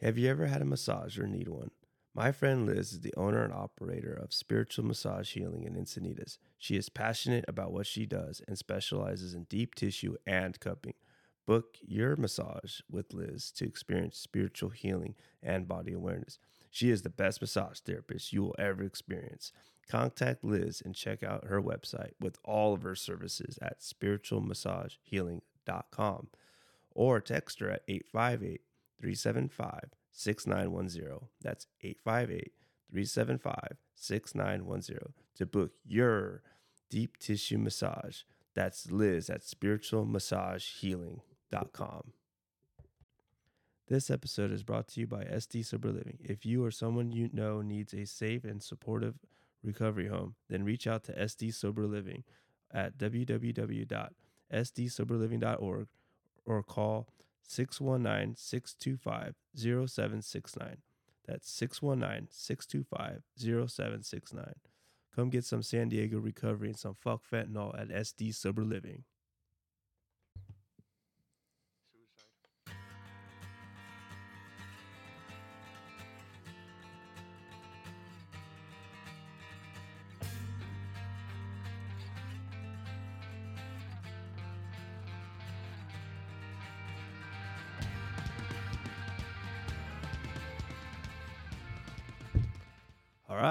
Have you ever had a massage or need one? My friend Liz is the owner and operator of Spiritual Massage Healing in Encinitas. She is passionate about what she does and specializes in deep tissue and cupping. Book your massage with Liz to experience spiritual healing and body awareness. She is the best massage therapist you will ever experience. Contact Liz and check out her website with all of her services at spiritualmassagehealing.com or text her at 858 375 6910. That's 858 375 6910 to book your deep tissue massage. That's Liz at spiritualmassagehealing.com. This episode is brought to you by SD Sober Living. If you or someone you know needs a safe and supportive recovery home, then reach out to SD Sober Living at www.sdsoberliving.org or call 619 625 0769. That's 619 625 0769. Come get some San Diego recovery and some fuck fentanyl at SD Sober Living.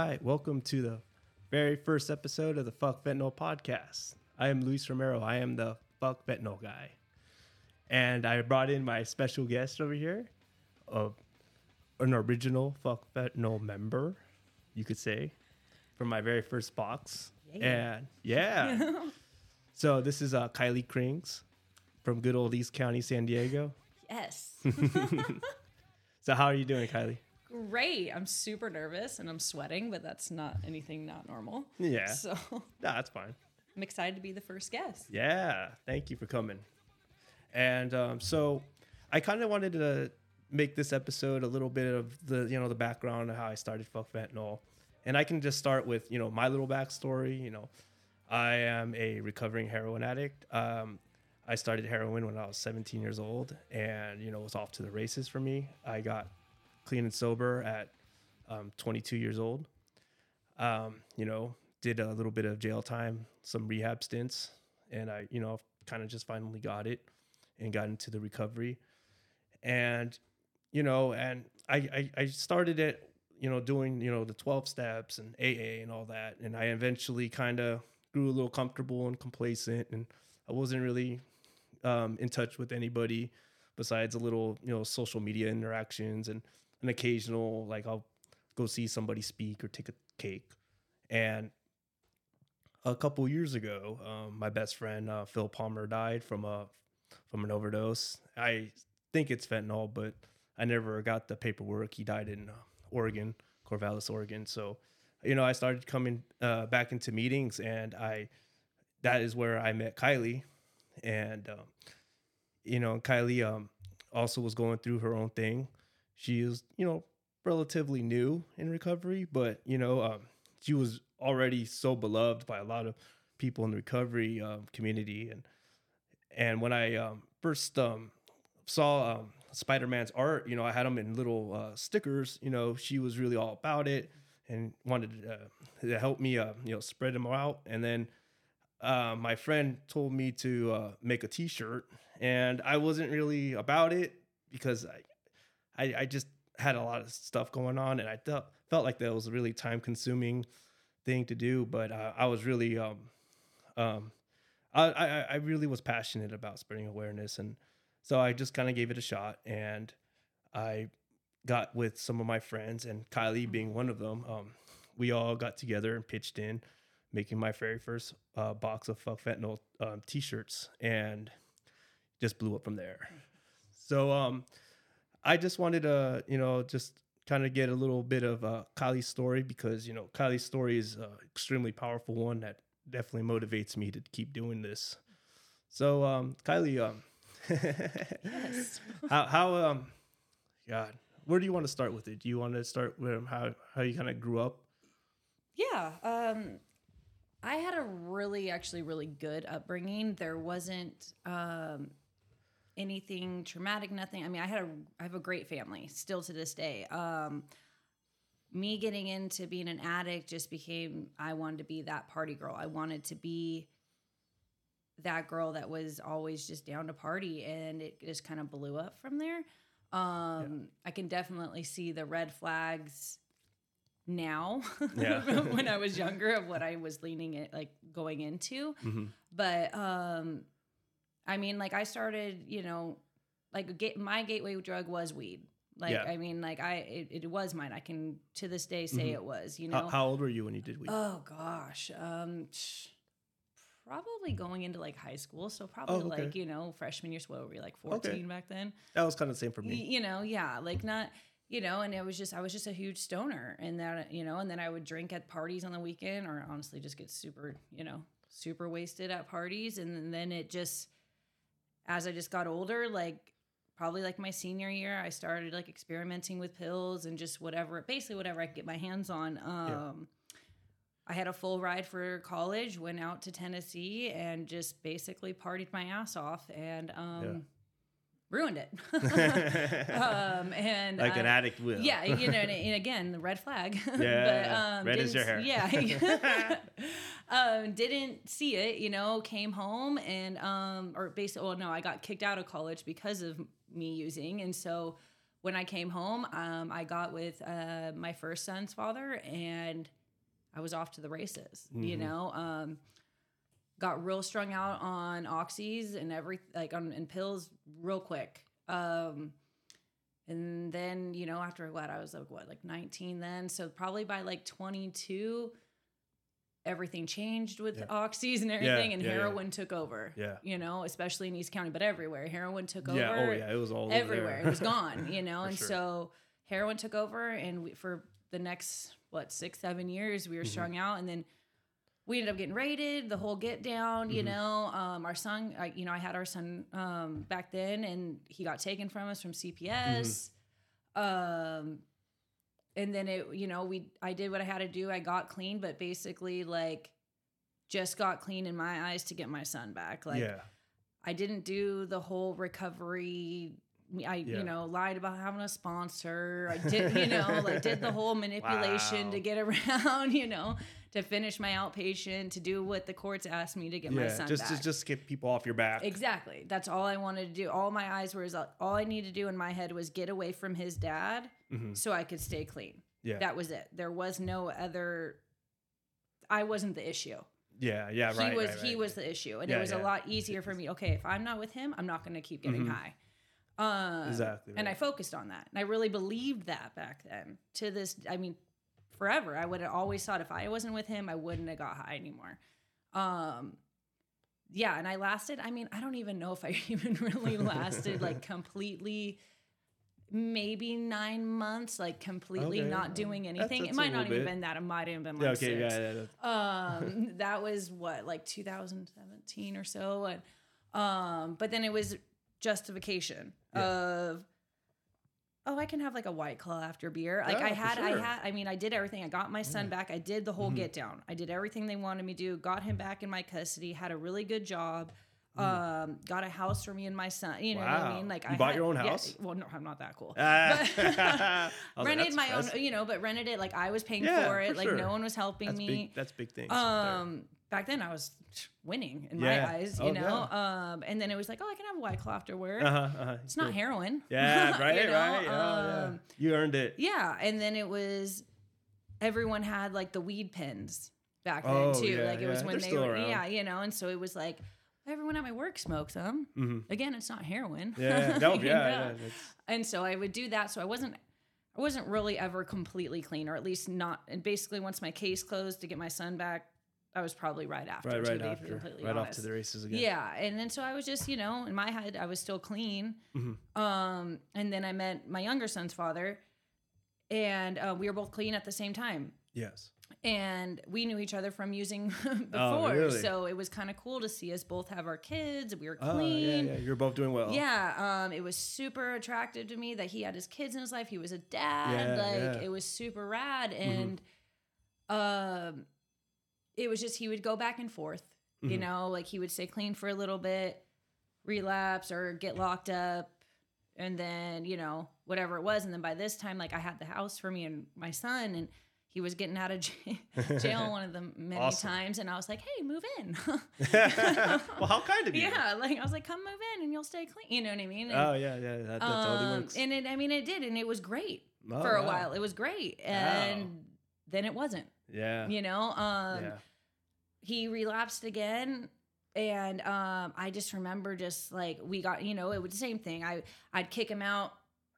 Right, welcome to the very first episode of the Fuck Fentanyl podcast. I am Luis Romero. I am the Fuck Fentanyl guy. And I brought in my special guest over here, uh, an original Fuck Fentanyl member, you could say, from my very first box. Yeah. And yeah. so this is uh, Kylee Krings from good old East County, San Diego. Yes. So how are you doing, Kylee? Great. I'm super nervous and I'm sweating, but that's not anything not normal. Yeah. So Nah, that's fine. I'm excited to be the first guest. Yeah, thank you for coming. And um, so, I kind of wanted to make this episode a little bit of the you know the background of how I started fuck fentanyl, and I can just start with you know my little backstory. You know, I am a recovering heroin addict. Um, I started heroin when I was 17 years old, and you know it was off to the races for me. I got clean and sober at um, 22 years old. Um, you know, did a little bit of jail time, some rehab stints, and I, you know, kind of just finally got it and got into the recovery. And, you know, and I, I, I started it, you know, doing, you know, the 12 steps and AA and all that. And I eventually kind of grew a little comfortable and complacent. And I wasn't really um, in touch with anybody besides a little, you know, social media interactions and an occasional, like, I'll go see somebody speak or take a cake. And a couple years ago, um, my best friend uh, Phil Palmer died from a from an overdose. I think it's fentanyl, but I never got the paperwork. He died in uh, Oregon, Corvallis, Oregon. So, you know, I started coming uh, back into meetings, and I that is where I met Kylee, and um, you know, Kylee um, also was going through her own thing. She is, you know, relatively new in recovery, but you know, um, she was already so beloved by a lot of people in the recovery um, community, and and when I um, first um, saw um, Spider Man's art, you know, I had them in little uh, stickers. You know, she was really all about it and wanted uh, to help me, uh, you know, spread them out. And then uh, my friend told me to uh, make a T-shirt, and I wasn't really about it because I, I, I just had a lot of stuff going on, and I felt felt like that was a really time consuming thing to do. But uh, I was really, um, um, I, I, I really was passionate about spreading awareness, and so I just kind of gave it a shot, and I got with some of my friends, and Kylee being one of them. Um, we all got together and pitched in, making my very first uh, box of fuck fentanyl um, t-shirts, and just blew up from there. So um, I just wanted to, you know, just kind of get a little bit of uh, Kylee's story because you know Kylee's story is an extremely powerful one that definitely motivates me to keep doing this. So um, Kylee, um, Yes. how how um, God, where do you want to start with it? Do you want to start with how how you kind of grew up? Yeah. Um, I had a really, actually, really good upbringing. There wasn't, um, anything traumatic, nothing. I mean, I had a I have a great family still to this day. Um, me getting into being an addict just became I wanted to be that party girl. I wanted to be that girl that was always just down to party and it just kind of blew up from there. Um, I can definitely see the red flags now Yeah. when I was younger of what I was leaning it like going into. Mhm. But um I mean like I started, you know, like ga- my gateway drug was weed. Like Yeah. I mean like I it, it was mine. I can to this day say Mhm. it was, you know. How, how old were you when you did weed? Oh gosh. Um probably going into like high school. So probably Oh, okay. like, you know, freshman year, so what were we like 14 back then? that was kind of the same for Y- me. you know, yeah, like not you know, and it was just I was just a huge stoner and that you know, and then I would drink at parties on the weekend or honestly just get super, you know, super wasted at parties and then it just as I just got older, like probably like my senior year, I started like experimenting with pills and just whatever, basically whatever I could get my hands on. Um I had a full ride for college, went out to Tennessee and just basically partied my ass off and um Yeah. ruined it. um and like an addict will. yeah, you know, and, and again, the red flag. Yeah, red is your hair. Yeah, um, didn't see it. You know, came home and um, or basically, well, no, I got kicked out of college because of me using, and so when I came home, um, I got with uh, my first son's father, and I was off to the races. You Mhm. know, um, got real strung out on oxys and every like on and pills real quick. Um, and then, you know, after what I was like, what, like 19 then. So probably by like 22, everything changed with Yeah. oxys and everything, and yeah, yeah. heroin took over. Yeah. You know, especially in East County, but everywhere. Heroin took Yeah. over Oh yeah. It was all over everywhere. It was gone, you know, and sure. so heroin took over, and we, for the next what six, seven years, we were Mhm. strung out, and then we ended up getting raided. The whole get down, you Mhm. know. Um, our son, I, you know, I had our son um, back then, and he got taken from us from CPS. Mm-hmm. Um, and then it, you know, we I did what I had to do. I got clean, but basically like just got clean in my eyes to get my son back. Like yeah. I didn't do the whole recovery. I Yeah. you know lied about having a sponsor. I did you know like did the whole manipulation Wow. to get around you know to finish my outpatient to do what the courts asked me to get my son Just, back. just just get people off your back. Exactly. That's all I wanted to do. All my eyes were all I needed to do in my head was get away from his dad Mhm. so I could stay clean. Yeah. That was it. There was no other. I wasn't the issue yeah. Yeah. Right. he was right, he was the issue and Yeah, it was a lot easier for me okay if i'm not with him i'm not going to keep getting Mhm. high um, Exactly, and i focused on that and i really believed that back then to this i mean forever i would have always thought if i wasn't with him i wouldn't have got high anymore um yeah and i lasted i mean i don't even know if i even really lasted like completely maybe nine months like completely Okay, not doing anything that's it might not even bit. been that it might have been like Yeah. Okay. six Yeah. yeah, yeah. um that was what like 2017 or so and um but then it was justification of oh i can have like a white claw after beer like Yeah, i had sure. i had i mean i did everything i got my son back i did the whole Mhm. get down i did everything they wanted me to do got him back in my custody had a really good job um got a house for me and my son you know what i Mm. Mean like You i bought had- your own yeah, house? well no i'm not that cool. But- I was like, rented that's my own you know but rented it like i was paying Yeah, for it for like sure. no one was helping That's me big. That's big right um back then i was winning in Yeah. my eyes you Oh, know um and then it was like oh i can have a white claw after work Uh-huh, uh-huh. it's not heroin Yeah, right, you know? right. Oh, yeah. Um, You earned it. yeah and then it was everyone had like the weed pens back then Oh, too yeah, like it was when They're they were around. yeah you know and so it was like everyone at my work smokes them hmm again it's not heroin Yeah. No, yeah, yeah. and so I would do that. So I wasn't, I wasn't really ever completely clean, or at least not. And basically, once my case closed to get my son back, I was probably right after. Right, to right after. completely Right off to the races again. Yeah, and then so I was just, you know, in my head, I was still clean. Mhm. Um, and then I met my younger son's father, and uh, we were both clean at the same time. Yes. And we knew each other from using before, Oh, really? so it was kind of cool to see us both have our kids. We were Oh, clean. yeah, yeah. You're both doing well. Yeah, um, it was super attractive to me that he had his kids in his life. He was a dad. Yeah, like yeah. it was super rad, and um, it was just he would go back and forth. You Mhm. know, like he would stay clean for a little bit, relapse or get locked up and then you know whatever it was and then by this time like i had the house for me and my son and he was getting out of jail one of them many Awesome. times and i was like hey move in well, how kind of you. yeah like i was like come move in and you'll stay clean you know what i mean and, Oh yeah, yeah. That, that totally um, works. and it i mean it did and it was great Oh, for a wow. while it was great and Wow. then it wasn't Yeah. you know um yeah. he relapsed again and um i just remember just like we got you know it was the same thing i i'd kick him out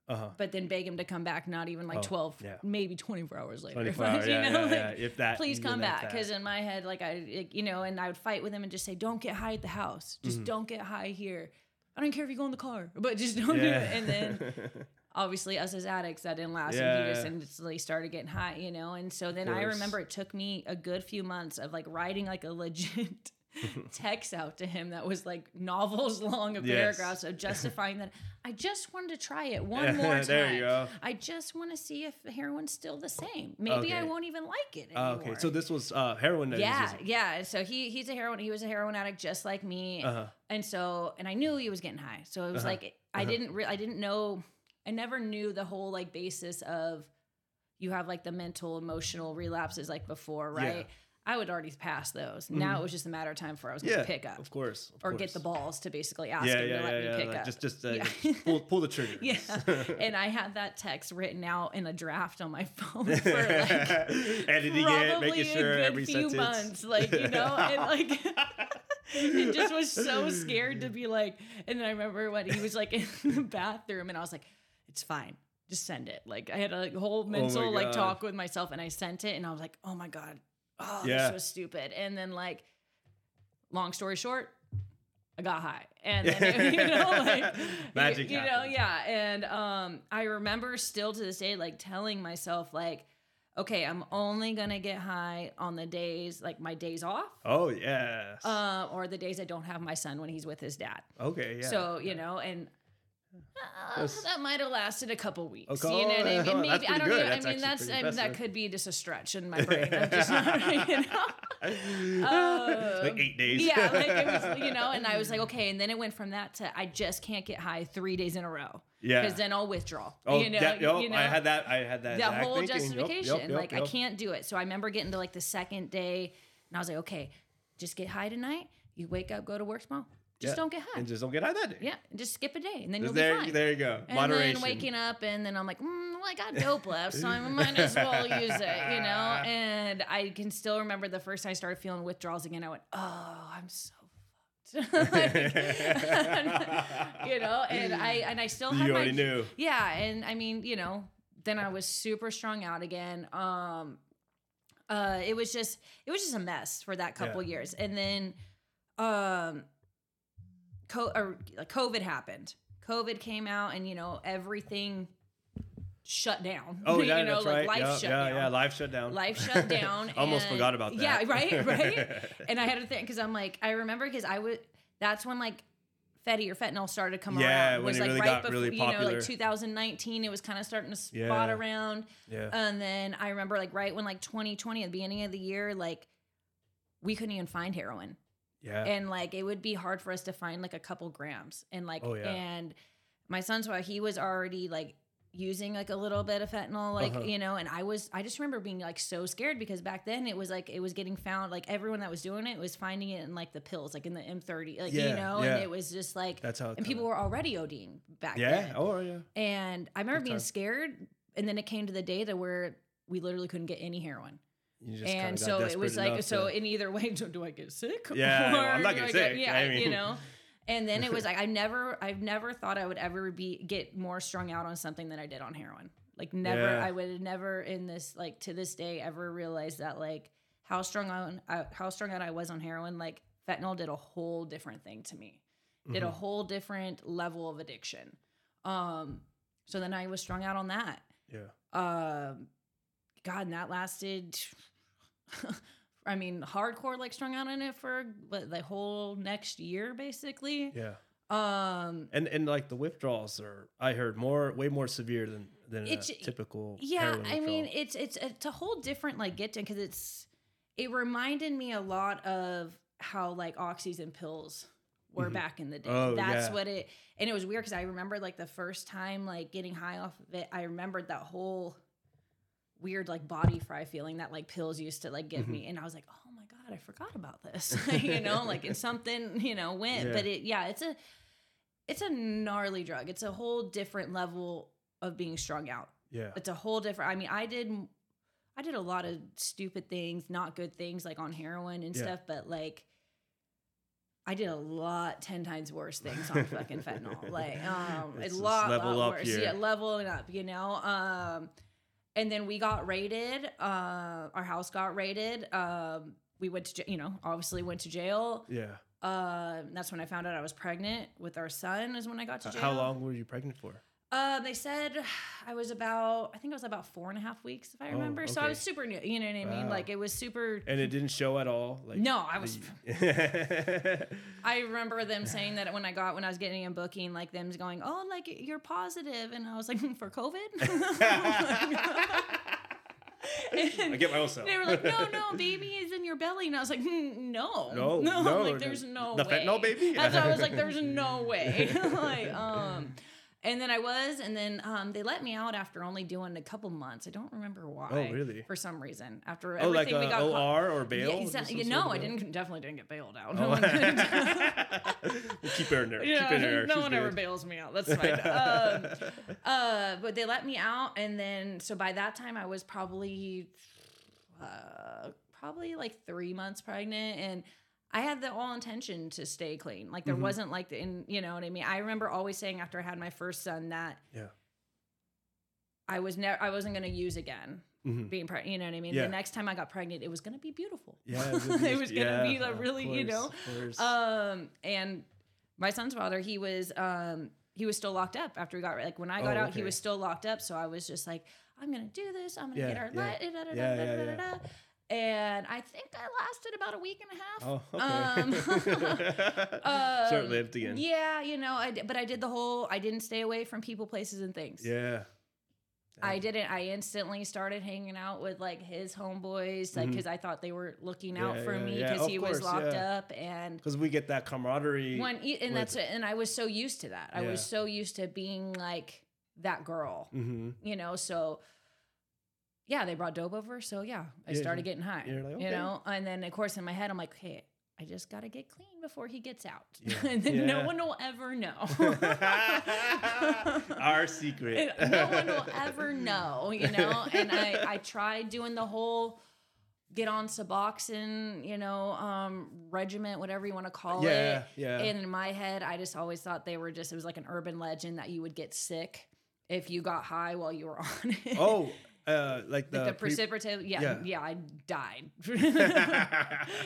Uh huh. but then beg him to come back not even like Oh, 12 yeah. maybe 24 hours later 24 hours. you Yeah, know yeah, like. If that. please come back because in my head like i it- you know and i would fight with him and just say don't get high at the house just Mhm. don't get high here i don't care if you go in the car but just don't do it and then obviously us as addicts that didn't last yeah. and he just instantly started getting high you know and so then i remember it took me a good few months of like writing like a legit text out to him that was like novels long of Yes. paragraphs of justifying that i just wanted to try it one more time there you go. i just want to see if heroin's still the same maybe i won't even like it anymore. okay, so this was uh, heroin. yeah yeah so he he's a heroin he was a heroin addict just like me Uh-huh. and so and i knew he was getting high so it was Uh-huh. like i Uh-huh. didn't re- i didn't know i never knew the whole like basis of you have like the mental emotional relapses like before Yeah. right i would already pass those now it was just a matter of time before i was going Yeah. to pick up Of course. of or get the balls to basically ask Yeah, him yeah, to let yeah, me yeah. pick like, up Just, just, uh, Yeah. just pull, pull the trigger. yeah and i had that text written out in a draft on my phone for like editing it, making sure a good every few sentence. months, like you know, and like it just was so scared to be like. And then I remember when he was like in the bathroom, and I was like, "It's fine, just send it." Like I had a whole mental like talk with myself, and I sent it, and I was like, "Oh my god, oh Yeah. this was stupid." And then like, long story short. I got high, and then, you know, like Magic you, you know, yeah. And um, I remember still to this day, like telling myself, like, okay, I'm only gonna get high on the days like my days off, Oh yes. uh, or the days I don't have my son when he's with his dad. okay. Yeah. So you know, and uh, that might have lasted a couple weeks. Okay, You know what I oh, mean? that's Maybe I don't good. That's I mean, that's I mean, that could be just a stretch in my brain. I'm just not, you know. Uh, like eight days. yeah, like it was, you know, and I was like, okay, and then it went from that to I just can't get high three days in a row. Yeah. because then I'll withdraw. Oh, you know, that, yup, you know, I had that. I had that. that whole thinking. Justification. yup, yup, like I can't do it. So I remember getting to like the second day, and I was like, okay, just get high tonight. You wake up, go to work tomorrow. Just Yeah. don't get high. And just don't get high that day. yeah, just skip a day, and then Just you'll there, be fine. there you go. and Moderation. then waking up, and then I'm like, mm, well, I got dope left, so I might as well use it, you know. And I can still remember the first time I started feeling withdrawals again. I went, oh, I'm so fucked, Like, you know. And I and I still had you my already knew. yeah, and I mean, you know, then I was super strung out again. Um uh it was just it was just a mess for that couple Yeah. years. And then um co- or, like, COVID happened. COVID came out and you know, everything shut down. Oh yeah, you know, that's like right. life yeah, shut yeah, down. yeah. Life shut down. Life shut down. Almost and- forgot about that. Yeah, right, right. and I had to think because I'm like, I remember because I would. That's when like Fetty or fentanyl started to come Yeah, around. when was it like really right got before really you know, like 2019. It was kind of starting to spot Yeah. around. yeah. And then I remember like right when like 2020 at the beginning of the year, like we couldn't even find heroin yeah. and like it would be hard for us to find like a couple grams and like Oh, yeah. and my son's wife he was already like using like a little bit of fentanyl like Uh-huh. you know and i was i just remember being like so scared because back then it was like it was getting found like everyone that was doing it was finding it in like the pills like in the m30 like you know yeah. and it was just like That's how. And people were already oding back Yeah. then Oh yeah. and i remember Good being time. scared and then it came to the day that where we literally couldn't get any heroin You just kinda and so it was like so to- in either way do, do i get sick Yeah, well, I'm not getting I get- sick. yeah I you know and then it was like i never i've never thought i would ever be get more strung out on something than i did on heroin like never Yeah. i would never in this like to this day ever realize that like how strung on uh, how strung out i was on heroin like fentanyl did a whole different thing to me did a Mhm. whole different level of addiction um so then i was strung out on that Yeah. um god and that lasted i mean hardcore like strung out on it for what, the whole next year basically Yeah. um And and like the withdrawals are, I heard more, way more severe than than a typical. yeah i mean it's it's it's a whole different like get to because it's it reminded me a lot of how like oxys and pills were back in the day. Oh, That's yeah. what it and it was weird because I remember like the first time like getting high off of it, I remembered that whole weird like body fry feeling that like pills used to like give Mm-hmm. me. And I was like, oh my God, I forgot about this. you know, like and something, you know, went. Yeah. But it yeah, it's a it's a gnarly drug. It's a whole different level of being strung out Yeah. it's a whole different i mean i did i did a lot of stupid things not good things like on heroin and Yeah. stuff but like i did a lot 10 times worse things on fucking fentanyl like um It's a lot, level lot up worse here. yeah leveling up you know um and then we got raided uh our house got raided um we went to you know obviously went to jail Yeah. uh that's when i found out i was pregnant with our son is when i got to jail How long were you pregnant for? Uh, they said I was about, I think it was about four and a half weeks, if I Oh, remember. So I was super new. You know what I mean? Wow. Like it was super. And it didn't show at all. Like No, I was- I remember them saying that when I got when I was getting a booking, like them going, "Oh, like you're positive," and I was like, "For COVID." I get my own self. They were like, "No, no, baby is in your belly," and I was like, "Hmm, "No, No, no, like there's no The way." fentanyl baby? That's why I was like, "There's no way." like, um, and then I was, and then um, they let me out after only doing a couple months. I don't remember why. Oh, really? For some reason, after oh, like everything we got uh, caught- OR or bail? Yeah, exactly. no, sort I didn't. Definitely didn't get bailed out. Oh. We'll keep her in there. yeah, keep her in there. no She's one ever bails me out. That's fine. um, uh, but they let me out, and then so by that time I was probably, uh, probably like three months pregnant, and I had the all intention to stay clean. Like there Mhm. wasn't like the, in you know what I mean. I remember always saying after I had my first son that Yeah. I was never I wasn't gonna use again Mhm. being pregnant. You know what I mean? Yeah. The next time I got pregnant, it was gonna be beautiful. Yeah, it was gonna be yeah, like of really, you know. Um, and my son's father, he was um he was still locked up after we got like when I got Oh, out, he was still locked up. So I was just like, I'm gonna do this. I'm gonna Yeah, get our yeah. light. Da, da, da, Yeah, yeah, yeah. And I think I lasted about a week and a half. Oh, okay. Um, Short lived again. Yeah, you know, I did, but I did the whole. I didn't stay away from people, places, and things. Yeah. I didn't. I instantly started hanging out with like his homeboys, like because I thought they were looking out Yeah, for yeah, me because of he was locked yeah. up and Because we get that camaraderie. when and with- that's it. And I was so used to that. I was so used to being like that girl, hmm you know. So yeah, they brought dope over. So yeah, I Yeah, started getting high. like, you know, and then of course in my head I'm like, hey, I just gotta get clean before he gets out, Yeah. and then no one will ever know. Our secret. No one will ever know, you know. And I, I tried doing the whole get on Suboxone, you know, um, regiment, whatever you want to call Yeah, it. yeah. And in my head, I just always thought they were just it was like an urban legend that you would get sick if you got high while you were on it. oh, uh, like the, Like the yeah, yeah. yeah, I died.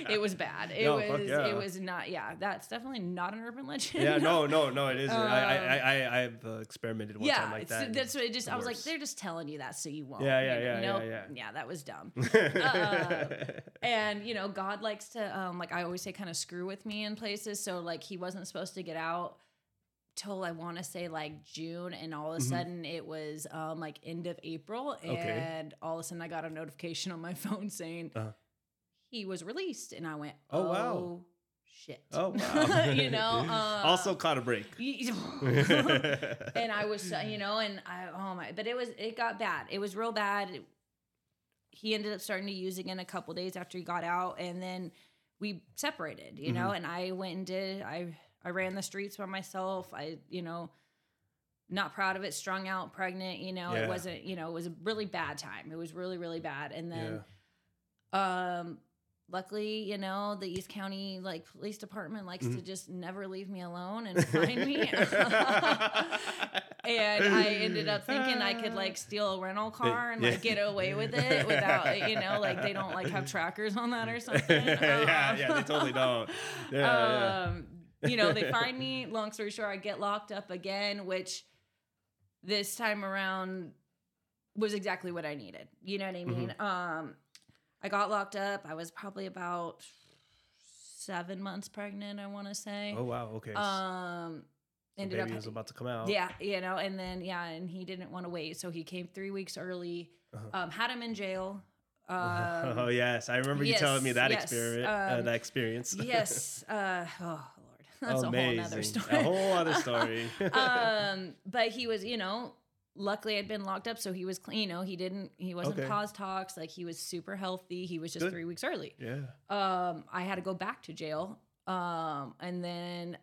it was bad. It No, was, yeah. it was not. Yeah, that's definitely not an urban legend. yeah, no, no, no, it isn't. I, I, Um, I, I, I've uh, experimented one yeah, time like that. that's what it just. I was like, they're just telling you that so you won't. Yeah, yeah, You yeah, yeah, yeah. that was dumb. uh, and you know, God likes to, um, like I always say, kind of screw with me in places. So like, he wasn't supposed to get out till I want to say like June, and all of a Mhm. sudden it was um like end of April, Okay. and all of a sudden I got a notification on my phone saying Uh-huh. he was released, and I went, Oh, oh, wow. shit, oh wow. you know, uh, also caught a break. and I was, uh, you know, and I, oh my, but it was, it got bad. It was real bad. It- he ended up starting to use again a couple days after he got out, and then we separated, you know, Mm-hmm. and I went and did, I, I ran the streets by myself. I, you know, not proud of it, strung out, pregnant, you know, Yeah. it wasn't, you know, it was a really bad time. It was really, really bad. And then, um, luckily, you know, the East County like police department likes to just never leave me alone and find me. and I ended up thinking I could like steal a rental car and like Yeah. get away with it without, you know, like they don't like have trackers on that or something. yeah, Um, yeah, they totally don't. Yeah, yeah. um, you know, they find me. Long story short, I get locked up again, which this time around was exactly what I needed. You know what I mean? Mm-hmm. Um, I got locked up. I was probably about seven months pregnant. I want to say. Oh wow, okay. Um, so ended baby up was about to come out. yeah, you know, and then yeah, and he didn't want to wait, so he came three weeks early. Uh-huh. Um, had him in jail. Um, oh yes, I remember you telling me that yes, experience. uh, um, that experience. yes. Uh, oh that's a whole Amazing. story. A whole other story. um, but he was, you know, luckily I'd been locked up, so he was clean. You know, he didn't, he wasn't Okay. cause talks. Like he was super healthy. He was just Good. three weeks early. yeah. Um, I had to go back to jail. Um, and then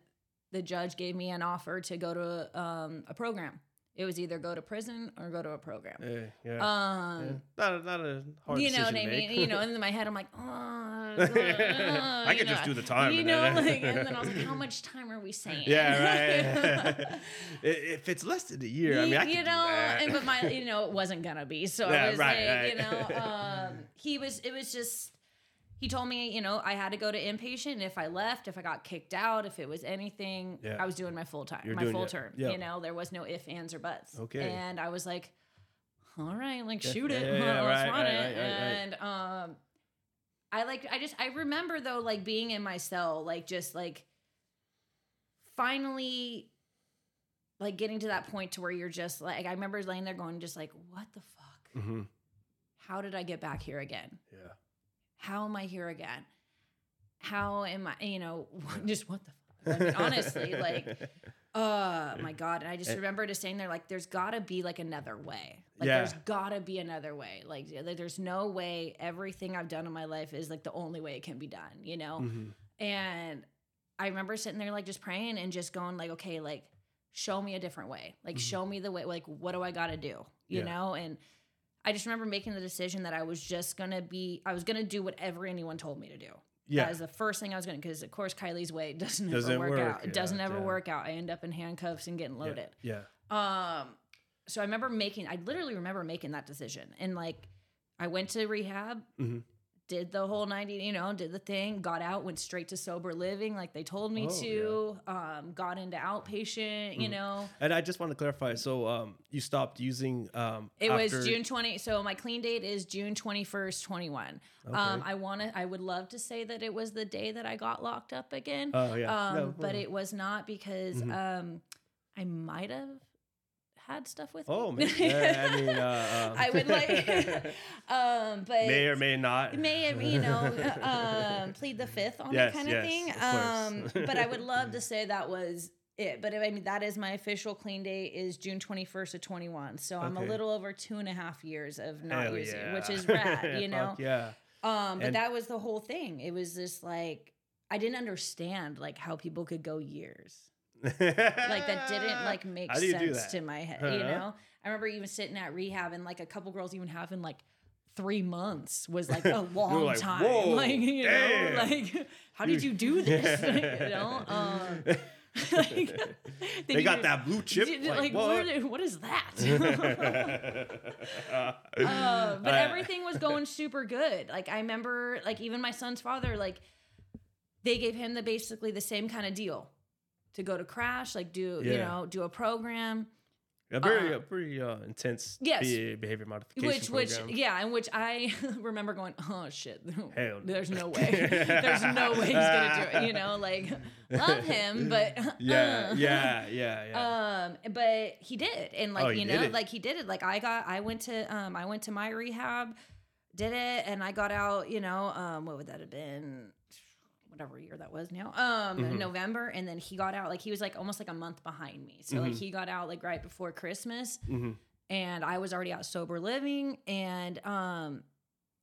the judge gave me an offer to go to um, a program. It was either go to prison or go to a program. Yeah. Yeah. Um, yeah. Not, a, not a hard you know decision what I mean? You know, and in my head, I'm like, oh, I could just do the time You and know, then- like, and then I was like, how much time are we saying? yeah, right. If it's less than a year, I mean, I you could know, and but my, you know, it wasn't gonna be. So Yeah, I was right, like, you know, um, he was. It was just. He told me, you know, I had to go to inpatient. And if I left, if I got kicked out, if it was anything, Yeah. I was doing my full time, You're my full it. term. Yeah. You know, there was no if, ands, or buts. Okay. And I was like, all right, like Yeah, shoot it, yeah, let's right, run right, it. right, and um, I like, I just, I remember though, like being in my cell, like just like finally like getting to that point to where you're just like I remember laying there going just like what the fuck? hmm How did I get back here again? Yeah. How am I here again? How am I, you know, just what the fuck? I mean, honestly, like uh my god, and I just Eh. remember just saying there like there's got to be like another way. Like Yeah. there's got to be another way. Like there's no way everything I've done in my life is like the only way it can be done, you know? Mhm. And I remember sitting there like just praying and just going like, okay, like show me a different way. Like Mhm. show me the way. Like what do I got to do? You Yeah. know? And I just remember making the decision that I was just gonna be. I was gonna do whatever anyone told me to do. Yeah. That was the first thing I was gonna. Because of course Kylee's way doesn't, Doesn't ever work, work, out. It doesn't ever yeah. work out. I end up in handcuffs and getting loaded. Yeah. Um, so I remember making. I literally remember making that decision, and like, I went to rehab, Mhm. Did the whole ninety, you know, did the thing, got out, went straight to sober living, like they told me Oh, to. Um, got into outpatient, you Mhm. know. And I just want to clarify. So, um, you stopped using um. It after- was June twenty. So my clean date is June twenty first, twenty one. Um, Okay. I want to. I would love to say that it was the day that I got locked up again. Oh yeah. um, No, but it was not because Mhm. um, I might have had stuff with Oh me. Yeah, I mean, uh, um, I would like, um, but may or may not. may you know um, plead the fifth on Yes, that kind of thing. of Um, but I would love to say that was it. But I mean, that is my official clean date is June twenty first of twenty one. So I'm a little over two and a half years of not Hell using, yeah. which is rad, you know. Yeah. Um, but And- that was the whole thing. It was just like I didn't understand like how people could go years. Like that didn't like make How do do sense to my head. You Huh? know, I remember even sitting at rehab and like a couple girls even having like three months was like a long like, time. "Whoa, like you damn." know, like how did you do this? you know, um, like, they you got that blue chip. Like, Like, what? what? what is that? uh, Uh, but everything was going super good. Like I remember, like even my son's father, like they gave him the basically the same kind of deal to go to crash, like do you know do a program, A very, Uh, uh, pretty uh, intense yes. behavior modification which which yeah, and which I remember going, oh shit, Hell no. there's no way, there's no way he's gonna do it. You know, like love him, but yeah, uh. yeah, yeah, yeah. Um, but he did, and like Oh, you know, like he did it. Like I got, I went to, um, I went to my rehab, did it, and I got out. You know, um, what would that have been? Whatever year that was now, um, Mhm. November, and then he got out. Like he was like almost like a month behind me. So like Mhm. he got out like right before Christmas, Mhm. and I was already out sober living, and um,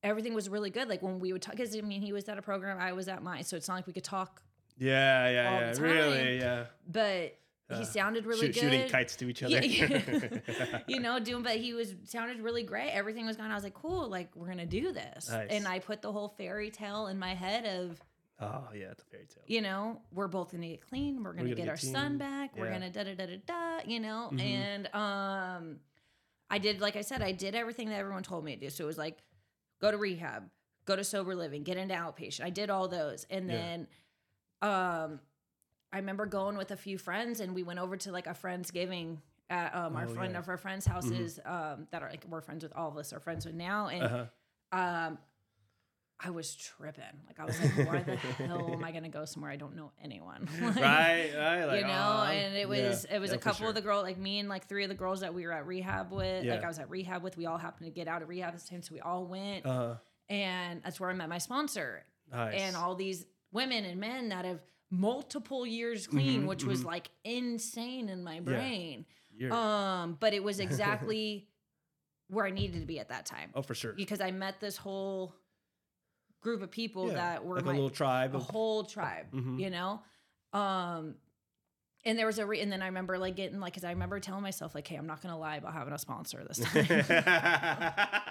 everything was really good. Like when we would talk, because I mean, he was at a program, I was at mine, so it's not like we could talk. Yeah, yeah, yeah. the Really, yeah. But he sounded really Shoot- good. Shooting kites to each other. Yeah, you know, doing, but he was sounded really great. Everything was going. I was like, cool, like we're gonna do this. Nice. And I put the whole fairy tale in my head of, oh yeah, the fairy tale. you know, we're both gonna get clean. We're gonna, gonna get, get our son back. We're gonna da da da da da. You know, Mhm. and um, I did like I said, I did everything that everyone told me to do. So it was like, go to rehab, go to sober living, get into outpatient. I did all those, and Yeah. then, um, I remember going with a few friends, and we went over to like a friend's giving at um, our Oh, friend yeah. of our friends' houses um, that are like we're friends with. All of us are friends with now, and Uh-huh. um, I was tripping. Like I was like, why the hell am I gonna go somewhere I don't know anyone? Like, right, right. Like, you know, I'm- and it yeah, was it was yeah, a couple sure. of the girls, like me and like three of the girls that we were at rehab with. Like I was at rehab with. We all happened to get out of rehab at the same, so we all went, Uh-huh. and that's where I met my sponsor Nice. and all these women and men that have multiple years clean, Mhm, which was like insane in my brain. You're, Um, but it was exactly where I needed to be at that time oh, for sure. because I met this whole group of people Yeah, that were like my, a little tribe a of whole tribe, Mhm. you know? Um, and there was a re- and then I remember like getting like, cause I remember telling myself like, Hey, I'm not going to lie about having a sponsor this time.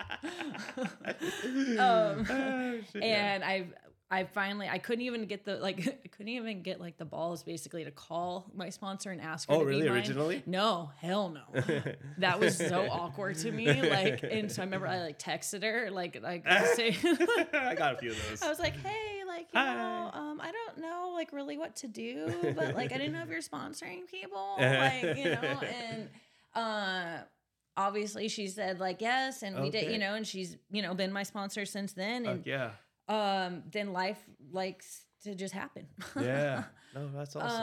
Um, Oh, shit, yeah. and I, I finally, I couldn't even get the, like, I couldn't even get like the balls basically to call my sponsor and ask her oh, to really? be mine. Originally? No, hell no. that was so awkward to me. Like, and so I remember I like texted her, like, like say, I got a few of those. I was like, hey, like, you Hi. know, um, I don't know, like, really what to do, but like, I didn't know if you're sponsoring people, like, you know, and uh, obviously she said like yes, and we did, you know, and she's you know been my sponsor since then, and yeah. Um, then life likes to just happen. Yeah. No, that's awesome.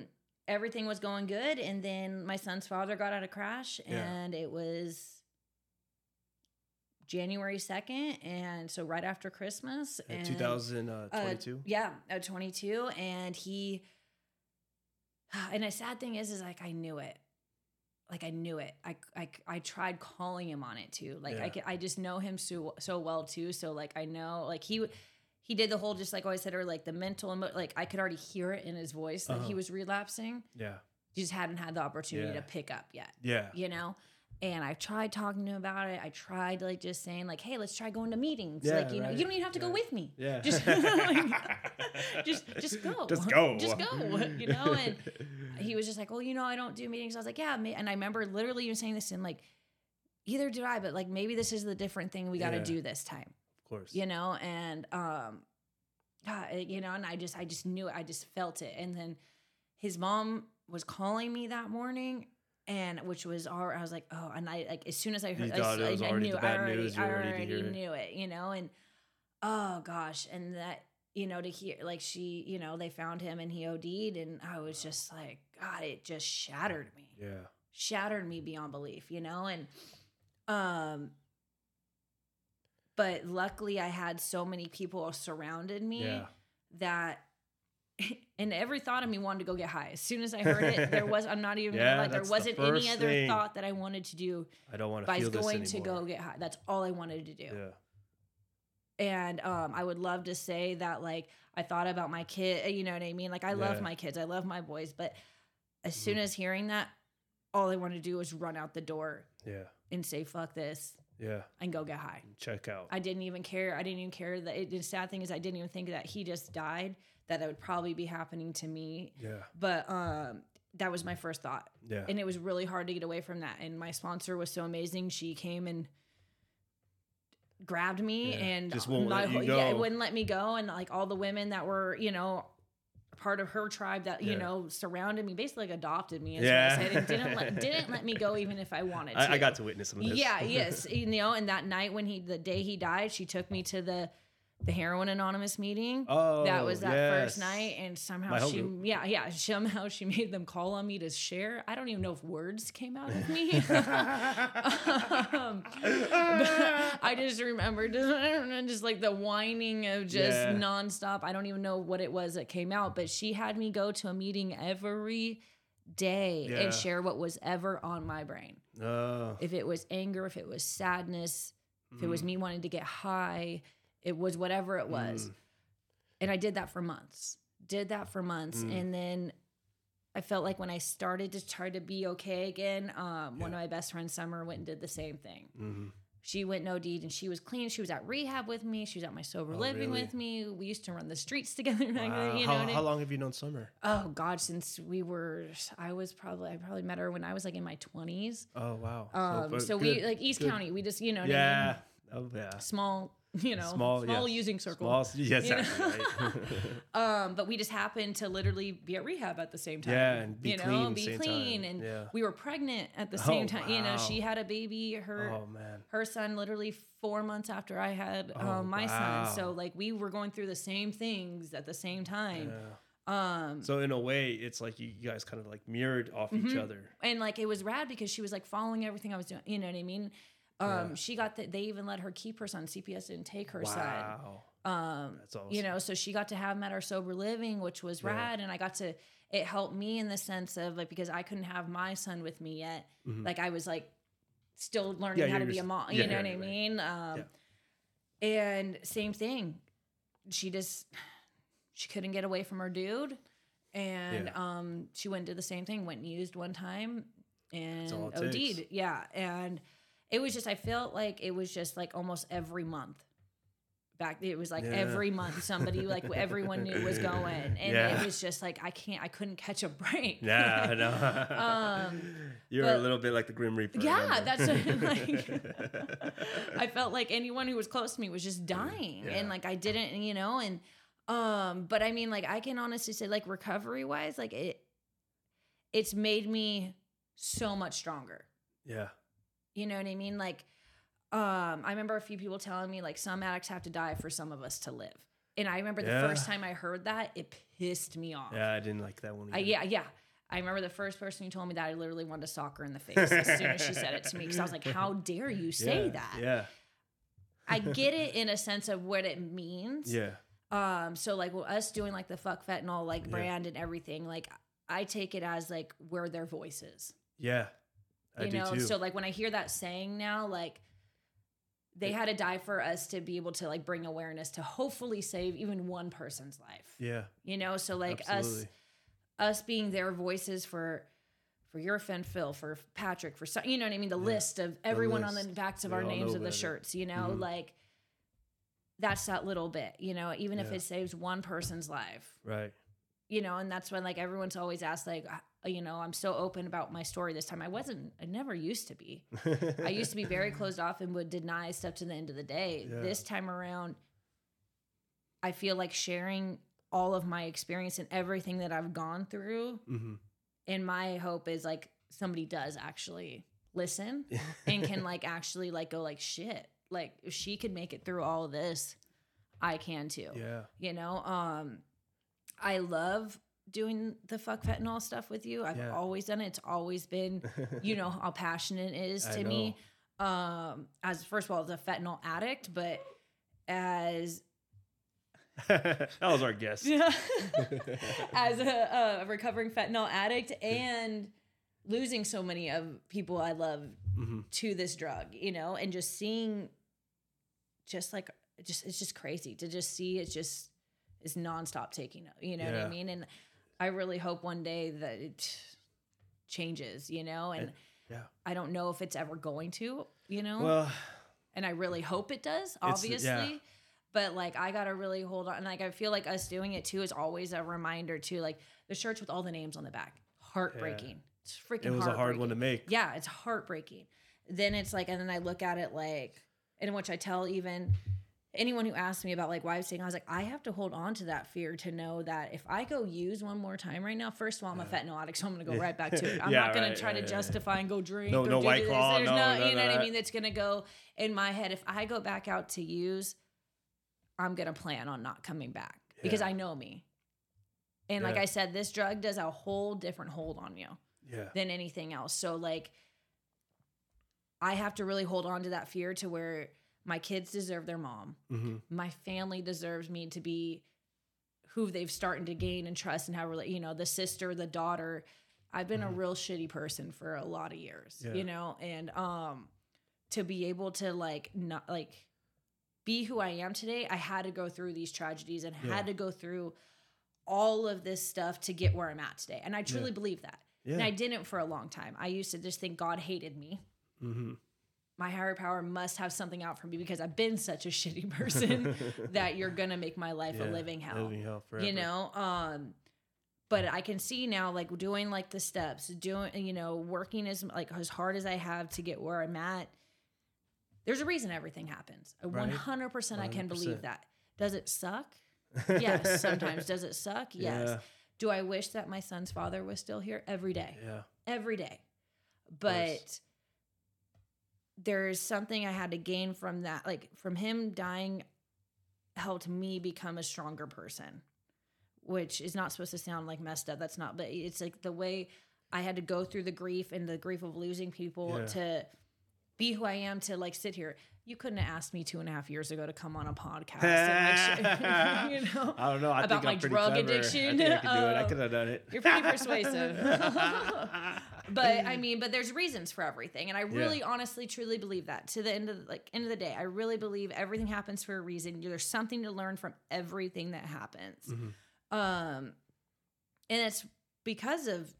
Um, everything was going good, and then my son's father got out of crash, Yeah. and it was January second, and so right after Christmas, In and 2022. uh, yeah, at 22, and he. And the sad thing is, is like I knew it, like I knew it. I I, I tried calling him on it too. Like I Yeah. ca- I just know him so so well too. So like I know like he he did the whole just like I said or like the mental emo- like I could already hear it in his voice that he Uh-huh. was relapsing. yeah. He just hadn't had the opportunity Yeah. to pick up yet Yeah. you know and i tried talking to him about it. I tried like just saying like hey let's try going to meetings. Yeah, like you know you don't even have to go with me. Yeah. just like, just just go. Just go. just go you know and he was just like well you know i don't do meetings. I was like yeah ma-" and i remember literally even saying this and like either did i but like maybe this is the different thing. We got to Yeah. do this time. Of course. you know and um God, you know and i just i just knew it. I just felt it. And then his mom was calling me that morning and which was all i was like oh and i like as soon as i heard I, I- I already knew i already, news, I already hear it. knew it you know and oh gosh and that you know to hear like she you know they found him and he od'd and i was just like god it just shattered me Yeah. shattered me beyond belief, you know? And um but luckily I had so many people surrounded me Yeah. that and every thought of me wanted to go get high. As soon as I heard it, there was I'm not even Yeah, gonna lie, there wasn't any other thing. thought that I wanted to do I don't want to feel this going to go get high. That's all I wanted to do Yeah. and um, I would love to say that like I thought about my kid, you know what I mean? Like I love my kids, I love my boys, but as Mhm. soon as hearing that, all I wanted to do was run out the door Yeah. and say fuck this Yeah. and go get high. Check out. I didn't even care. I didn't even care that it, the sad thing is I didn't even think that he just died. That it would probably be happening to me, yeah. but um, that was my first thought Yeah. and it was really hard to get away from that. And my sponsor was so amazing. She came and grabbed me Yeah, and just won't my let you whole- yeah, it wouldn't let me go. And like all the women that were, you know, part of her tribe that you Yeah. know surrounded me, basically like adopted me. Is Yeah. I said. And didn't let didn't let me go even if I wanted to. I, I got to witness some of this. Yeah, yes, you know. And that night when he, the day he died, she took me to the the heroin anonymous meeting Oh, that was that first night and somehow she group. yeah yeah somehow she made them call on me to share i don't even know if words came out of me um, i just remember just, just like the whining of just Yeah. nonstop i don't even know what it was that came out but she had me go to a meeting every day Yeah. and share what was ever on my brain Oh. if it was anger if it was sadness if it was Mm. me wanting to get high it was whatever it was Mm. and I did that for months. Did that for months, Mm. and then I felt like when I started to try to be okay again, um, one of my best friends, Summer, went and did the same thing. Mhm. She went no deed, and she was clean. She was at rehab with me. She was at my sober Oh, living really? with me. We used to run the streets together. Wow. you know how, how long have you known Summer? Oh God, since we were, I was probably I probably met her when I was like in my twenties. Oh wow. Um, but so we like East good- County. We just you know what I Yeah. Oh yeah. small you know Small, small, yes. using circle. Small. Yes. You exactly, right. Um, but we just happened to literally be at rehab at the same time. Yeah, and be you know, clean be same clean, time. and Yeah. we were pregnant at the Oh, same time. You know, she had a baby. Her oh man. her son literally four months after I had Oh, um, my wow. son. So like we were going through the same things at the same time. Yeah. Um, So in a way, it's like you guys kind of like mirrored off each Mhm. other. and like it was rad because she was like following everything I was doing. You know what I mean? Um, Yeah. she got that. They even let her keep her son. CPS didn't take her son. Wow. Um, That's awesome. you know, so she got to have him at our sober living, which was Yeah. rad, and I got to. It helped me in the sense of like because I couldn't have my son with me yet. Mhm. Like I was like still learning Yeah, how to you're be a mom. you know what I mean? Um, And same thing, she just she couldn't get away from her dude, and um, she went and did the same thing. Went and used one time and all it OD'd. takes. Yeah, and it was just I felt like it was just like almost every month. Back it was like Yeah. every month somebody like everyone knew was going, and Yeah. it was just like I can't I couldn't catch a break. Yeah, I know. Um, You're a little bit like the Grim Reaper. Yeah, that's what, like. I felt like anyone who was close to me was just dying, Yeah. and like I didn't, you know, and um, but I mean, like I can honestly say, like recovery wise, like it, it's made me so much stronger. yeah. You know what I mean? Like, um, I remember a few people telling me like some addicts have to die for some of us to live, and I remember the Yeah. first time I heard that, it pissed me off. Yeah, I didn't like that one. I, yeah, yeah. I remember the first person who told me that I literally wanted to sock her in the face as soon as she said it to me because I was like, "How dare you say Yeah, that?" Yeah. I get it in a sense of what it means. Yeah. Um. So like well, us doing like the fuck fentanyl like Yeah. brand and everything, like I take it as like we're their voices. Yeah. I You know. too. So like when I hear that saying now, like they had to die for us to be able to like bring awareness to hopefully save even one person's life. yeah. You know. So like us absolutely. us being their voices for for your friend Phil, for Patrick, for some, you know what I mean? The list of everyone on the backs of We our names of the shirts, you know, Mhm. like that's that little bit, you know, even if it saves one person's life, Right. you know, and that's when like everyone's always asked, like, you know, I'm so open about my story this time. I wasn't, I never used to be. I used to be very closed off and would deny stuff to the end of the day. Yeah. This time around, I feel like sharing all of my experience and everything that I've gone through hmm and my hope is like somebody does actually listen and can like actually like go like shit like if she could make it through all of this i can too Yeah. you know um i love doing the fuck fentanyl stuff with you i've Yeah. always done it it's always been you know how passionate it is to me um as first of all as a fentanyl addict but as that was our guess. yeah. as a, a recovering fentanyl addict and losing so many of people I love hmm to this drug, you know, and just seeing just like just it's just crazy to just see it just is nonstop taking you know what I mean? And I really hope one day that it changes, you know, and And- yeah. I don't know if it's ever going to, you know Well, and I really hope it does, yeah. obviously. But like I gotta really hold on. And like I feel like us doing it too is always a reminder too. Like the shirts with all the names on the back, heartbreaking. It's freaking. it was a hard one to make. Yeah, it's heartbreaking. Then it's like, and then I look at it like, in which I tell even anyone who asked me about like why I'm saying, I was like, I have to hold on to that fear to know that if I go use one more time right now, first of all, I'm a fentanyl addict, so I'm gonna go right back to it. I'm Yeah, not gonna right, try right, to justify and go drink. No- or no do White this. Claw, There's no, no, none you know what I mean. That's gonna go in my head. If I go back out to use, I'm gonna plan on not coming back because I know me. And like I said, this drug does a whole different hold on you Yeah. than anything else. So like I have to really hold on to that fear to where my kids deserve their mom. hmm My family deserves me to be who they've started to gain and trust and how you know, the sister, the daughter. I've been a Mhm. real shitty person for a lot of years, Yeah. you know, and um to be able to like not like be who I am today, I had to go through these tragedies and Yeah. had to go through all of this stuff to get where I'm at today. And I truly believe that. And I didn't for a long time. I used to just think God hated me. hmm My higher power must have something out for me because I've been such a shitty person that you're gonna make my life a living hell. Living hell forever. You know? Um but I can see now like doing like the steps, doing you know, working as like as hard as I have to get where I'm at. There's a reason everything happens. Right. 100% I can believe that. Does it suck? Yes, sometimes. Does it suck? Yes. Yeah. Do I wish that my son's father was still here every day? Yeah. every day. But there's something I had to gain from that. Like from him dying helped me become a stronger person, which is not supposed to sound like messed up. That's not, but it's like the way I had to go through the grief and the grief of losing people Yeah. to be who I am to like sit here. You couldn't have asked me two and a half years ago to come on a podcast and like, you know, I don't know. I about think my drug clever. addiction. I think I could do it. I Uh, could have done it. You're pretty persuasive. but I mean, but there's reasons for everything. And I really honestly truly believe that. To the end of like end of the day, I really believe everything happens for a reason. There's something to learn from everything that happens. Mm-hmm. Um and it's because of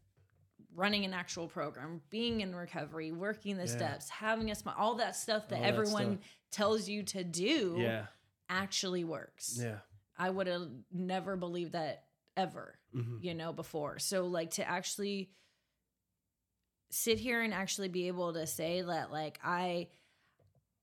running an actual program, being in recovery, working the Yeah. steps, having a smile, all that stuff that All that everyone stuff. tells you to do yeah. actually works. Yeah. I would have never believed that ever, Mhm. you know, before. So like to actually sit here and actually be able to say that like I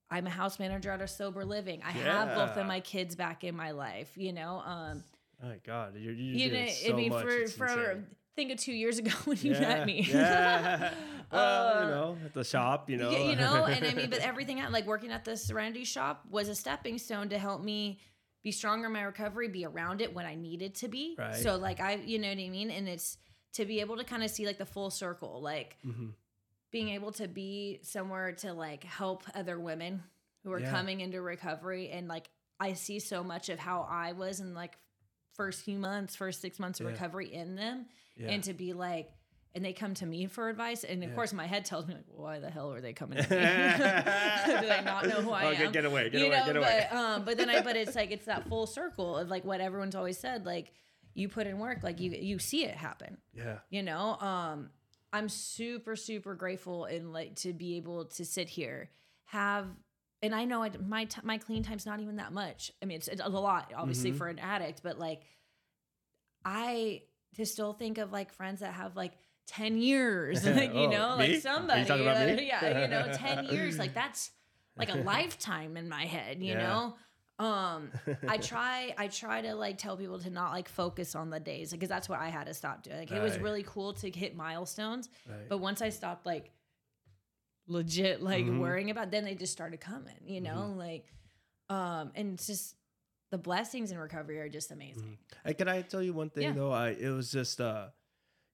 I'm a house manager at a sober living. I have both of my kids back in my life, you know. Um My God, you're, you're you know, so I mean much. for It's for insane. Think of 2 years ago when you yeah. met me. Yeah. well, Uh, you know, at the shop, you know. Yeah, you know, and I mean, but everything at like working at the Serenity shop was a stepping stone to help me be stronger in my recovery, be around it when I needed to be. Right. So like I, you know what I mean, and it's to be able to kind of see like the full circle, like Mhm. being able to be somewhere to like help other women who are Yeah. coming into recovery, and like I see so much of how I was and like first few months, first six months of Yeah. recovery in them, Yeah. and to be like and they come to me for advice and of Yeah. course my head tells me like why the hell are they coming to me do they not know who i okay, am get away, get you away, know get away. but um but then i but it's like it's that full circle of like what everyone's always said like you put in work like you you see it happen yeah. you know um i'm super super grateful and like to be able to sit here have and i know I, my t- my clean time's not even that much i mean it's, it's a lot obviously Mhm. for an addict but like i to still think of like friends that have like 10 years like you Oh, know me? Like somebody talking about uh, me? yeah you know 10 years like that's like a lifetime in my head you Yeah. know um i try i try to like tell people to not like focus on the days because that's what i had to stop doing like it was really cool to hit milestones Right. but once i stopped like legit like Mhm. worrying about then they just started coming you know Mm-hmm. like um and it's just the blessings in recovery are just amazing Hey, can I tell you one thing Yeah. though? I it was just uh,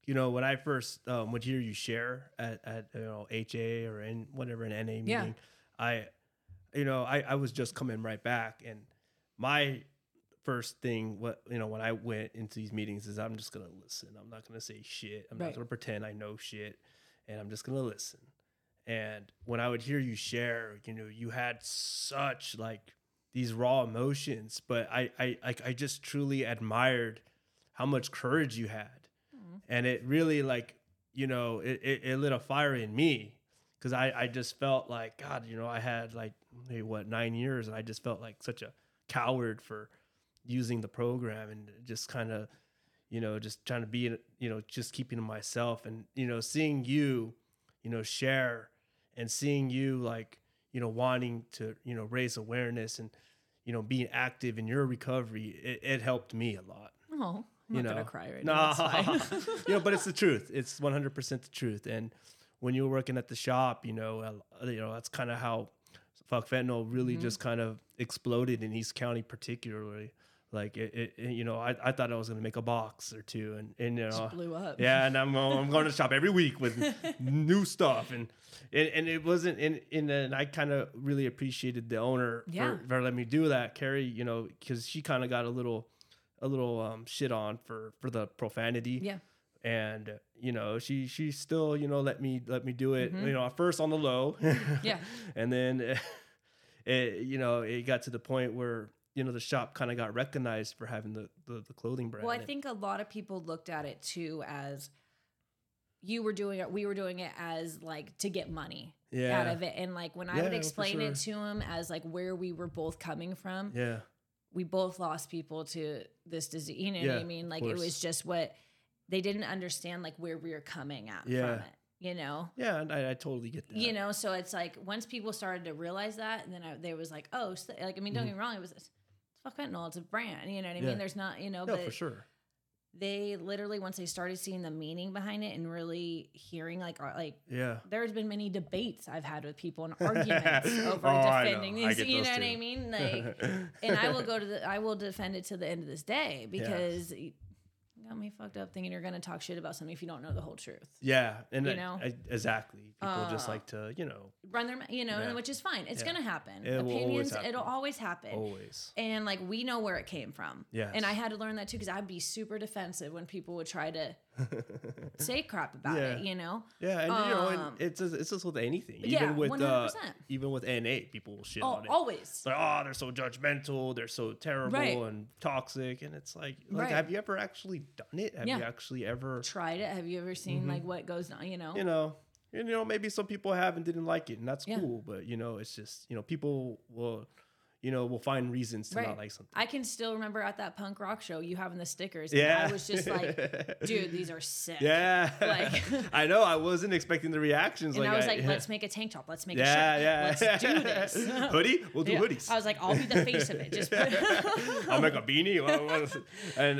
you know, when I first um, would hear you share at at you know HA or in whatever an NA meeting, Yeah. I, you know, I I was just coming right back, and my first thing what you know when I went into these meetings is I'm just gonna listen. I'm not gonna say shit. I'm Right. not gonna pretend I know shit, and I'm just gonna listen. And when I would hear you share, you know, you had such like these raw emotions, but I I I, I just truly admired how much courage you had, mm-hmm. and it really like you know it, it, it lit a fire in me because I I just felt like God, you know, I had like what nine years, and I just felt like such a coward for using the program and just kind of you know just trying to be you know just keeping to myself. And you know seeing you you know share and seeing you like you know wanting to you know raise awareness and you know being active in your recovery it, it helped me a lot. Oh i'm you not know? gonna cry right no. now you know but it's the truth. It's 100% the truth. And when you were working at the shop you know uh, you know that's kind of how fuck fentanyl really Mm-hmm. just kind of exploded in east county particularly like it, it, it- you know I, I thought i was going to make a box or two and, and you know Just blew up yeah, and I'm I'm going to shop every week with new stuff, and and, and it wasn't and and then I kind of really appreciated the owner Yeah. for, for letting me do that, Carrie. You know, because she kind of got a little a little um shit on for for the profanity. yeah And uh, you know, she she still you know let me let me do it. Mhm. You know, at first on the low. Yeah. And then, it you know it got to the point where you know the shop kind of got recognized for having the, the the clothing brand. Well, I think a lot of people looked at it too as you were doing it, we were doing it as like to get money yeah out of it. And like when I Yeah, would explain it to sure. him as like where we were both coming from, yeah we both lost people to this disease. You know what I mean? Like it was just what they didn't understand, like where we were coming at Yeah. from it, you know? yeah, and I, I totally get that. You know, so it's like once people started to realize that, and then I, there was like, oh, so, like I mean, don't mm-hmm. get me wrong, it was fuck fentanyl, it's a brand, you know what I. Yeah. mean? There's not, you know, no, but for sure. they literally once they started seeing the meaning behind it and really hearing like uh, like Yeah. there's been many debates I've had with people and arguments over Oh, defending these. You know those what I mean? Like, and I will go to the I will defend it to the end of this day because got me fucked up thinking you're gonna talk shit about something if you don't know the whole truth. Yeah, and You I- know? I- exactly. People just Uh, like to, you know, Run their, you know, Yeah. which is fine. It's Yeah. gonna happen. It always Opinions, happen. it'll always happen. always. And like we know where it came from. Yeah. And I had to learn that too because I'd be super defensive when people would try to say crap about it. You know. Yeah, and you know, and Um, it's just, it's just with anything. yeah, Even with uh, 100%. even with NA, people will shit Oh, on it. always. Like, oh, they're so judgmental, they're so terrible Right. and toxic, and it's like, like, Right. have you ever actually done it? Have Yeah. you actually ever, Tried it. Have you ever seen like what goes on? You know. Mm-hmm. you know, you know, maybe some people have and didn't like it, and that's Yeah. cool. But you know, it's just you know, people will, you know, will find reasons to Right. not like something. I can still remember at that punk rock show you having the stickers. And Yeah, I was just like, dude, these are sick. yeah, Like- I know. I wasn't expecting the reactions. And like I was like, yeah. let's make a tank top. Let's make Yeah, a shirt. yeah. Let's do this. Hoodie? We'll do Yeah. hoodies. I was like, I'll be the face of it. Just put I'll make a beanie. And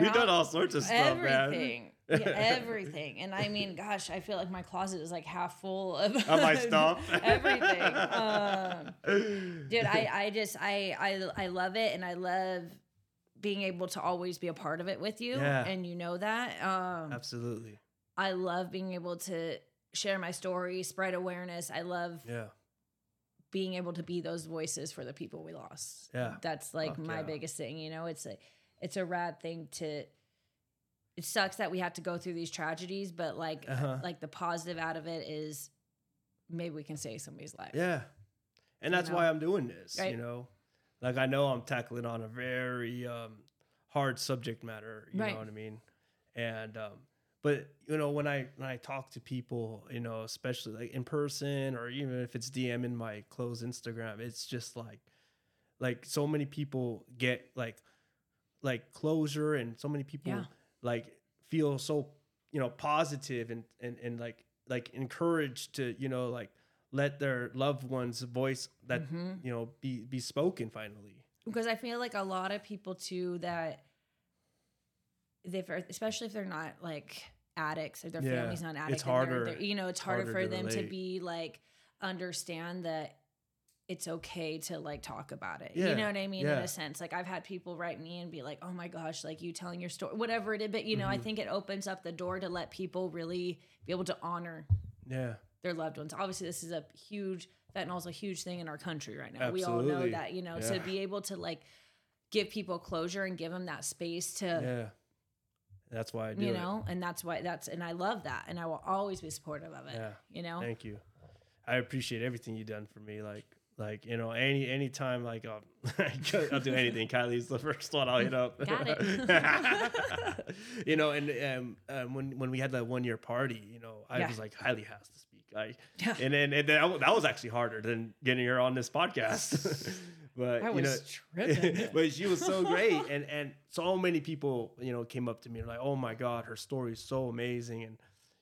we've done all sorts of stuff, man. Everything. Yeah, everything. And I mean, gosh, I feel like my closet is like half full of, Of my stuff. everything. Um, dude, I, I just I, I I love it and I love being able to always be a part of it with you. Yeah. And you know that. Um Absolutely. I love being able to share my story, spread awareness. I love Yeah. being able to be those voices for the people we lost. Yeah. That's like Fuck my yeah. biggest thing, you know. It's a it's a rad thing to it sucks that we have to go through these tragedies, but like Uh-huh. like the positive out of it is maybe we can save somebody's life. Yeah. And that's know? why I'm doing this, Right. you know. Like I know I'm tackling on a very um, hard subject matter, you Right. know what I mean? And um, but you know when I when I talk to people, you know, especially like in person or even if it's DM in my closed Instagram, it's just like like so many people get like like closure and so many people Yeah. Like feel so you know positive and and and like like encouraged to you know like let their loved one's voice that Mhm. you know be be spoken finally Because I feel like a lot of people too that they've especially if they're not like addicts or their Yeah, family's not it's addicts. they're- harder- they're- you know, it's, harder, harder for them to be like understand that it's okay to like talk about it. Yeah, You know what I mean? In a sense, like I've had people write me and be like, "Oh my gosh, like you telling your story, whatever it is." But you know, I Mhm. think it opens up the door to let people really be able to honor yeah their loved ones. Obviously, this is a huge fentanyl is a huge thing in our country right now. We all know that, you know, to be able to like give people closure and give them that space to, yeah that's why i do you it. know, and that's why that's and I love that, and I will always be supportive of it. Yeah. You know, thank you i appreciate everything you've done for me like like you know any anytime like um, i'll do anything kylee's the first one i'll hit up Got it you know and um, um when when we had that one year party you know i Yeah. was like kylee has to speak I, Yeah. and then and that, wa- that was actually harder than getting her on this podcast but I you know was tripping. but she was so great and and so many people you know came up to me and like oh my god her story is so amazing and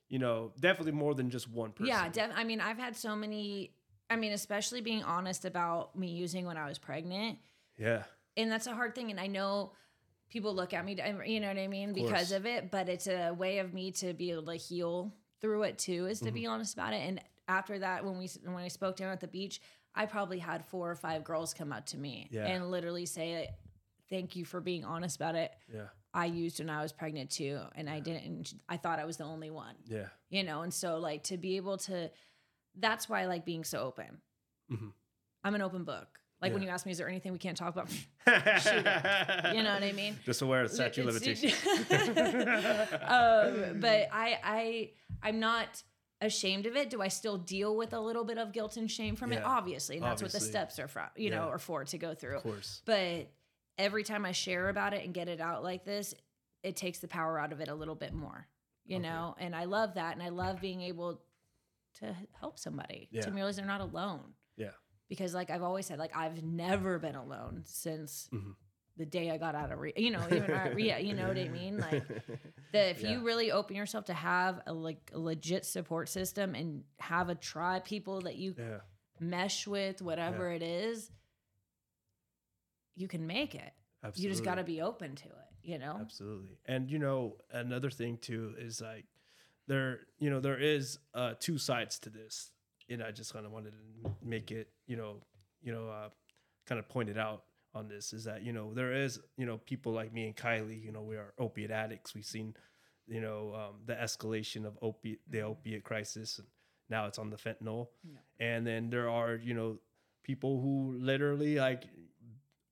you know definitely more than just one person yeah. Def- I mean, I've had so many. I mean, especially being honest about me using when I was pregnant. yeah and that's a hard thing and i know people look at me you know what i mean course. because of it but it's a way of me to be able to heal through it too is to be Mm-hmm. honest about it and after that when we when i spoke down at the beach i probably had four or five girls come up to me Yeah. and literally say thank you for being honest about it yeah i used when i was pregnant too and i didn't i thought i was the only one yeah you know and so like to be able to that's why i like being so open Mhm. i'm an open book like when you ask me is there anything we can't talk about you know what i mean Just aware of statute limitations. um, but I, I, I'm not ashamed of it. Do I still deal with a little bit of guilt and shame from it? Obviously, and that's what the steps are from, you know, Yeah. or for to go through. of course. But every time I share about it and get it out like this, it takes the power out of it a little bit more, you Okay. know. And I love that, and I love being able to help somebody Yeah. to realize they're not alone. Yeah. Because, like I've always said, like I've never been alone since Mhm. the day I got out of re- you know, even at you know what I mean? Like that if Yeah. you really open yourself to have a like a legit support system and have a tribe people that you yeah. mesh with, whatever it is, you can make it. Absolutely. You just got to be open to it, you know? Absolutely. And you know, another thing too is like there, you know, there is uh two sides to this. And I just kind of wanted to make it, you know, you know, uh kind of point it out on this is that you know there is you know people like me and Kylee you know we are opiate addicts we've seen you know um, the escalation of opiate the Mm-hmm. opiate crisis and now it's on the fentanyl and then there are you know people who literally like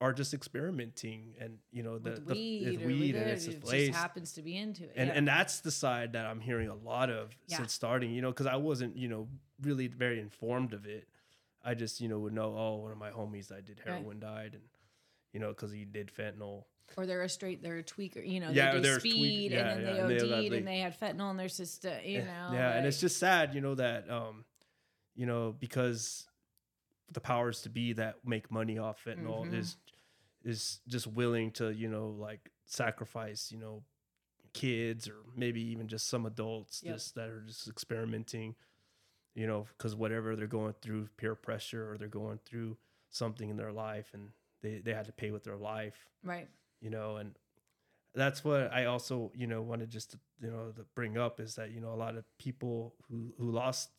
are just experimenting and you know the, with the weed, or weed and it, it's just it just happens to be into it. and yeah. and that's the side that I'm hearing a lot of Yeah. since starting. You know, because I wasn't you know really very informed of it. I just you know would know oh one of my homies that did Right. heroin died and you know because he did fentanyl. or they're a straight, they're a tweaker. You know, Yeah, they they're did a tweak- speed yeah, and then yeah, they and they OD'd and, they had fentanyl in their system. You know, yeah, and it's just sad you know that um you know because the powers to be that make money off fentanyl Mhm. is is just willing to you know like sacrifice you know kids or maybe even just some adults Yep. just that are just experimenting you know because whatever they're going through peer pressure or they're going through something in their life and they, they had to pay with their life right. you know and that's what i also you know wanted just to you know to bring up is that you know a lot of people who who lost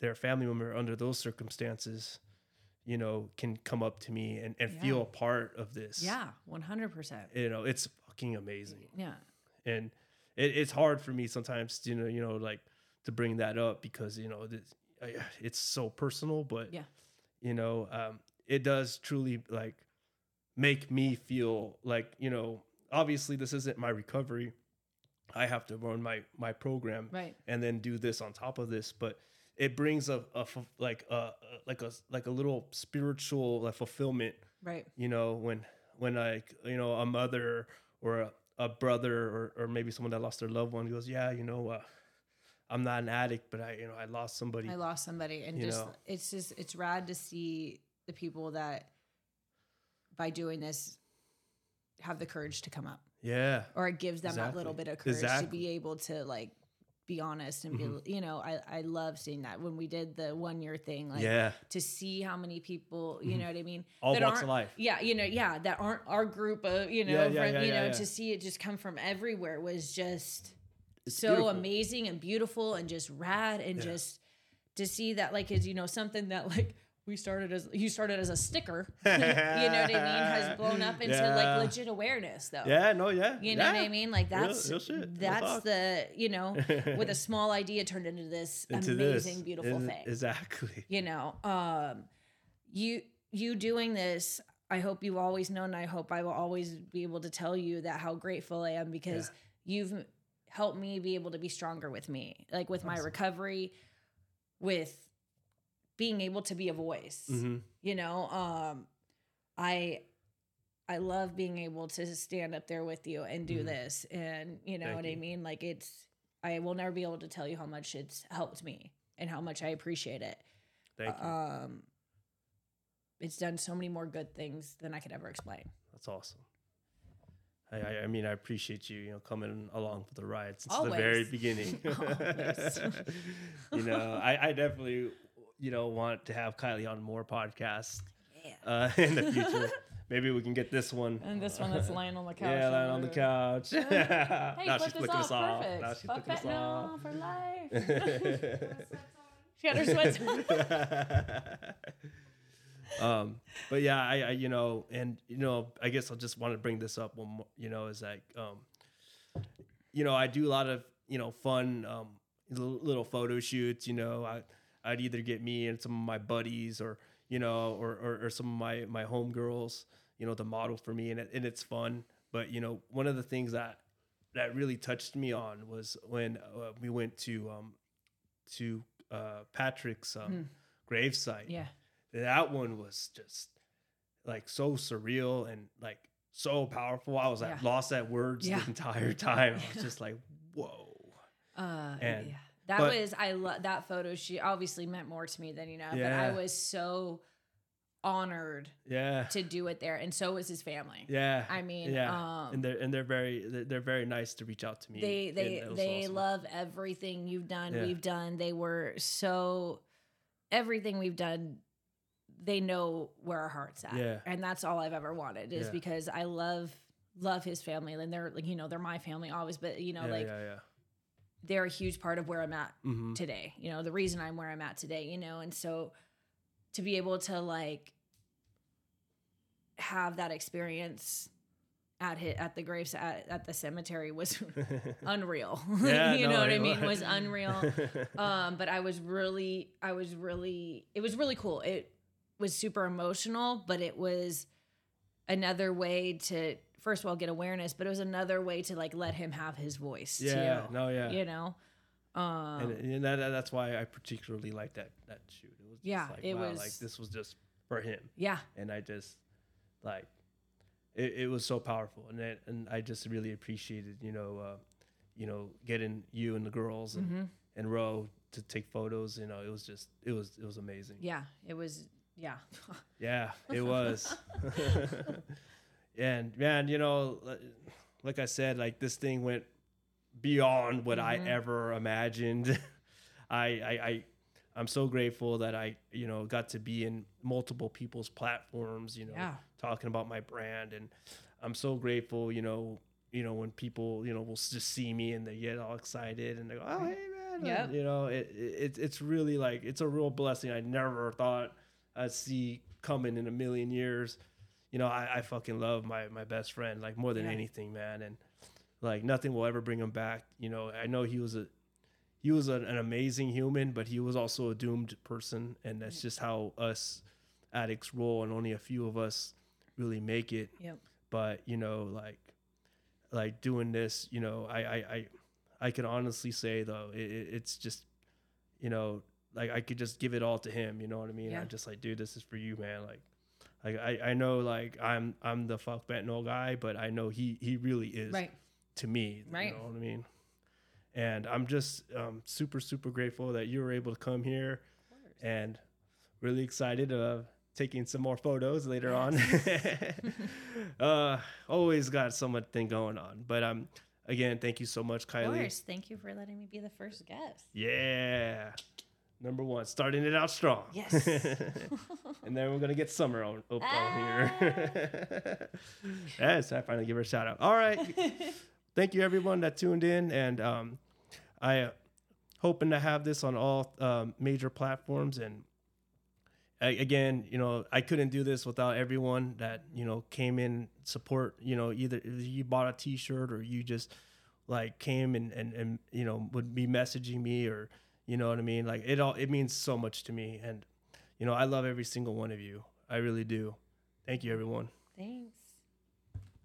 their family member under those circumstances you know can come up to me and, and Yeah. feel a part of this Yeah, one hundred percent. you know it's fucking amazing Yeah, and it, it's hard for me sometimes you know you know like to bring that up because you know this, it's so personal but Yeah. you know um, it does truly like make me feel like you know obviously this isn't my recovery i have to run my my program right. and then do this on top of this but it brings a, a like a like a like a little spiritual like fulfillment Right. you know when when like you know a mother or a, a brother or, or maybe someone that lost their loved one goes yeah you know uh, i'm not an addict but i you know i lost somebody. I lost somebody, and just know. it's just it's rad to see the people that by doing this have the courage to come up, yeah. Or it gives them that little bit of courage to be able to like be honest and be you know I I love seeing that when we did the one year thing like yeah. to see how many people you Mhm. know what I mean? All that walks of life. Yeah you know yeah that aren't our group of you know Yeah, yeah, yeah, you know to see it just come from everywhere was just It's so beautiful. amazing and beautiful and just rad and just to see that like is you know something that like we started as you started as a sticker. You know what I mean? Has blown up into Yeah. like legit awareness though. Yeah no yeah you know what I mean? Like that's real real that's the you know with a small idea turned into this Into this. amazing beautiful Is- thing. exactly. You know um you you doing this i hope you've always known i hope i will always be able to tell you that how grateful i am because you've helped me be able to be stronger with me like with my recovery with being able to be a voice hmm you know um i i love being able to stand up there with you and do Mhm. this. And you know Thank what i mean? Like it's i will never be able to tell you how much it's helped me and how much i appreciate it. Thank you. Um it's done so many more good things than i could ever explain. That's awesome. I, I, I mean, I appreciate you, you know, coming along for the ride since the very beginning. You know, I, I definitely, you know, want to have Kylee on more podcasts yeah uh, in the future. Maybe we can get this one. and this one that's lying on the couch Yeah, lying on the couch. hey now flip she's this flicking off us off. perfect Now she's fuck flicking us off. no for life she got her sweats on um, but yeah, I, I, you know, and you know, I guess I just want to bring this up one more, you know, is like, um, you know, I do a lot of, you know, fun, um, little, little photo shoots, you know, I, I'd either get me and some of my buddies or, you know, or, or, or some of my, my homegirls, you know, to model for me and it, and it's fun. But, you know, one of the things that, that really touched me on was when uh, we went to, um, to, uh, Patrick's, um, Hmm. gravesite yeah that one was just like so surreal and like so powerful. I was like Yeah. lost at words Yeah. the entire time. I was just like, whoa. Uh, And- yeah. That but- was I love that photo. She obviously meant more to me than you know, but I was so honored Yeah. to do it there, and so was his family. Yeah. I mean, yeah. um, and they're and they're very they're, they're very nice to reach out to me. they they they awesome. love everything you've done. Yeah. We've done. They were so everything we've done. They know where our hearts at, Yeah. and that's all I've ever wanted is Yeah. because I love love his family, and they're like you know they're my family always, but you know yeah, like yeah, yeah. They're a huge part of where I'm at hmm today you know the reason i'm where i'm at today you know and so to be able to like have that experience at hit at the graves at, at the cemetery was unreal. Yeah, you no, know what I mean? was. Was unreal. um, but I was really, I was really, it was really cool. It was super emotional, but it was another way to first of all get awareness, but it was another way to like let him have his voice yeah, too. no, yeah. You know? Um, and, and that, that's why I particularly like that that shoot. It was just Yeah, like, it wow, was- like this was just for him, yeah. and I just like it, it was so powerful, and it, and I just really appreciated you know uh, you know getting you and the girls and hmm and Ro to take photos. You know, it was just it was it was amazing. Yeah. It was, yeah. Yeah, it was. and man, you know, like I said, like this thing went beyond what I Mhm. ever imagined. I, I, I, I'm so grateful that I, you know, got to be in multiple people's platforms. You know, Yeah. talking about my brand, and I'm so grateful. You know, you know when people, you know, will just see me and they get all excited and they go, "Oh, hey, man!" Yep. And, you know, it, it, it's really like it's a real blessing. I never thought I'd see coming in a million years. You know, I, I fucking love my my best friend like more than Yeah. anything, man, and like nothing will ever bring him back. You know, I know he was a he was an, an amazing human, but he was also a doomed person, and that's just how us addicts roll, and only a few of us really make it. Yep. But you know, like like doing this, you know, I I I, I can honestly say though, it, it- it's just you know, like I could just give it all to him. You know what I mean? Yeah. I'm just like, dude, this is for you, man. Like. Like I, I know like I'm I'm the fuck fentanyl guy, but I know he he really is Right. to me. Right. You know what I mean? And I'm just um, super, super grateful that you were able to come here and really excited of taking some more photos later on. uh, always got so much thing going on. But um, again, thank you so much, Kylee. Of course. Thank you for letting me be the first guest. Yeah. Number one, starting it out strong. Yes. and then we're gonna get Summer on, up on here. yes, I finally give her a shout out. All right, thank you everyone that tuned in, and um, I uh, hoping to have this on all um, major platforms. And a- again, you know, I couldn't do this without everyone that you know came in support. You know, either you bought a T-shirt or you just like came and and and you know would be messaging me or you know what I mean. Like it all it means so much to me, and you know I love every single one of you. I really do. Thank you, everyone. Thanks.